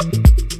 Thank you.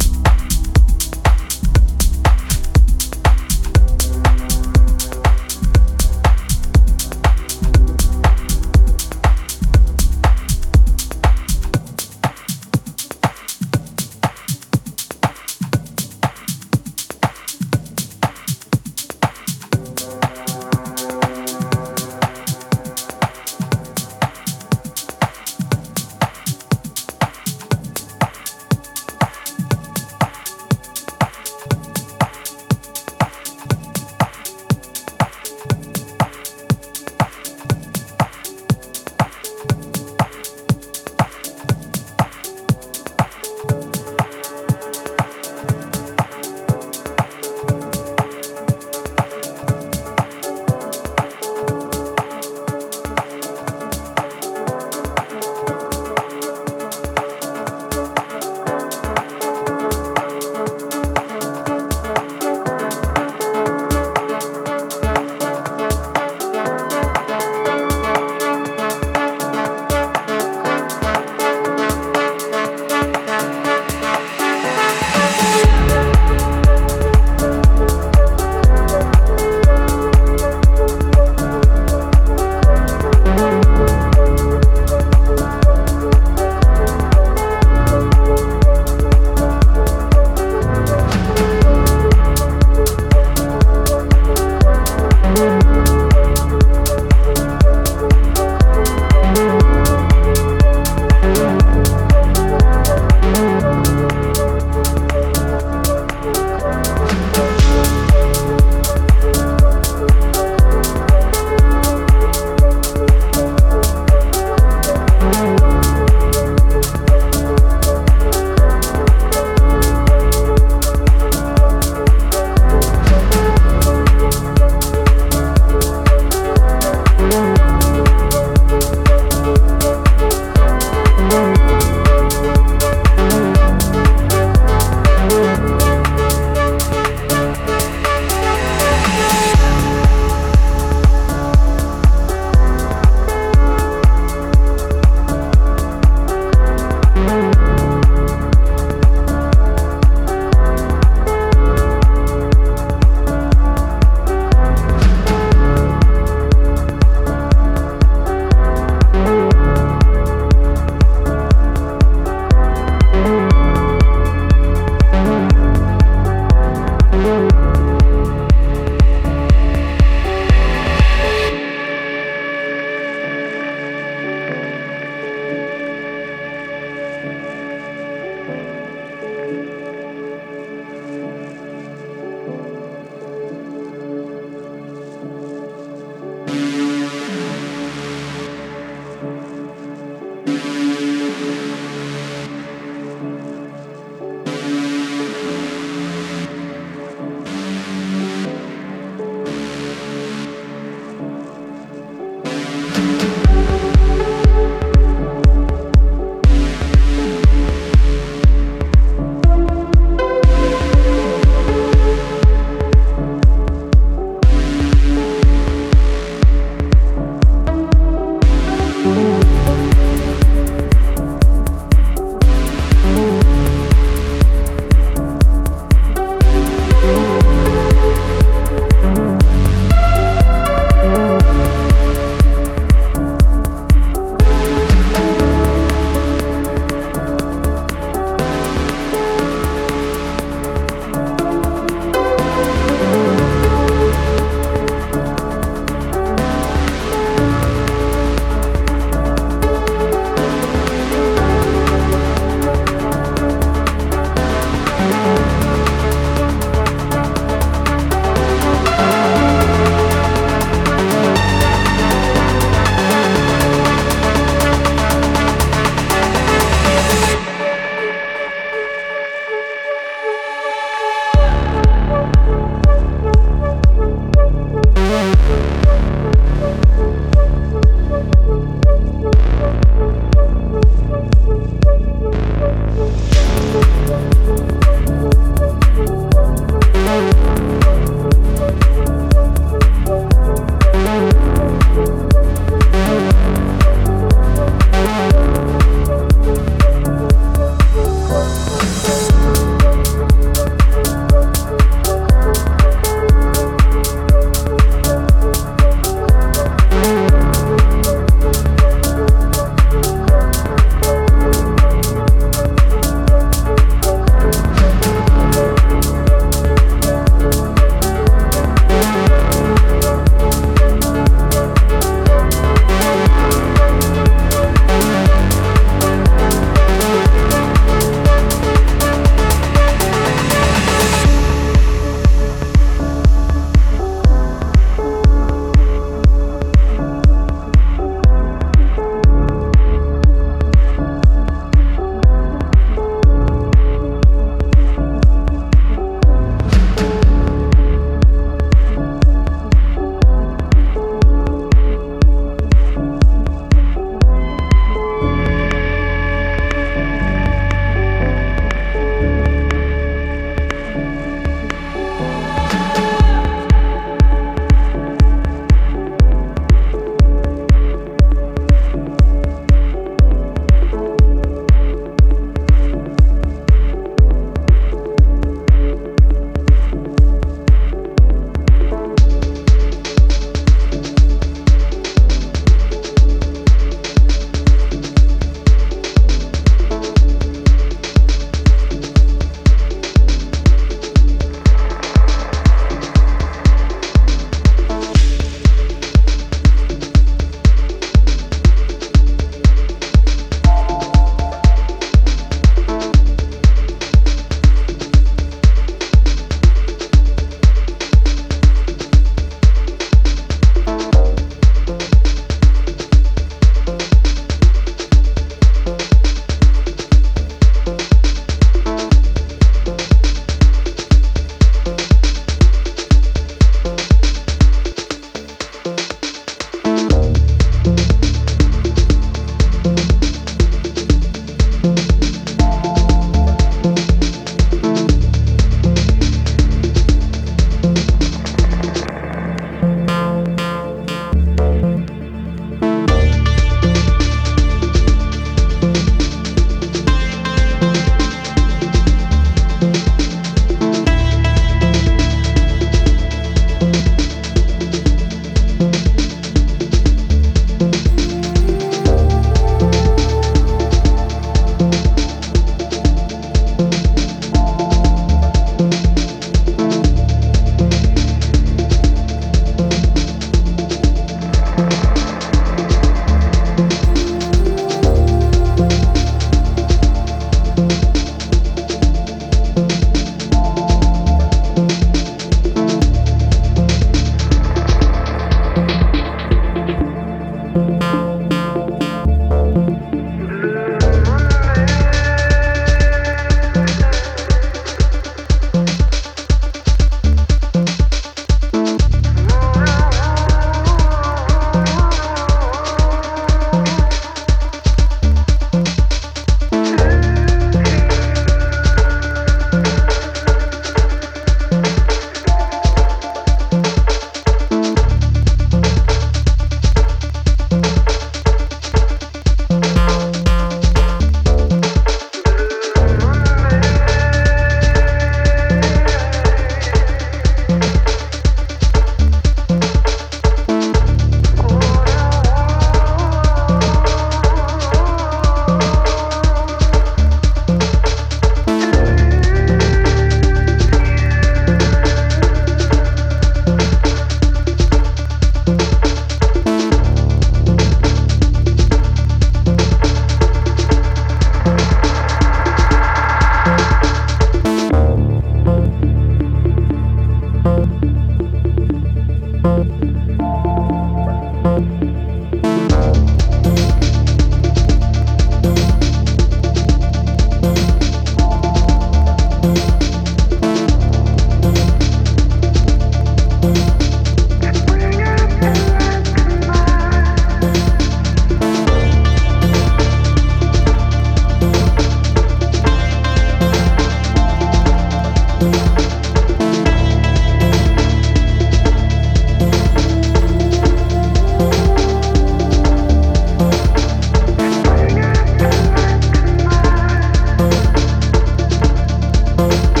Thank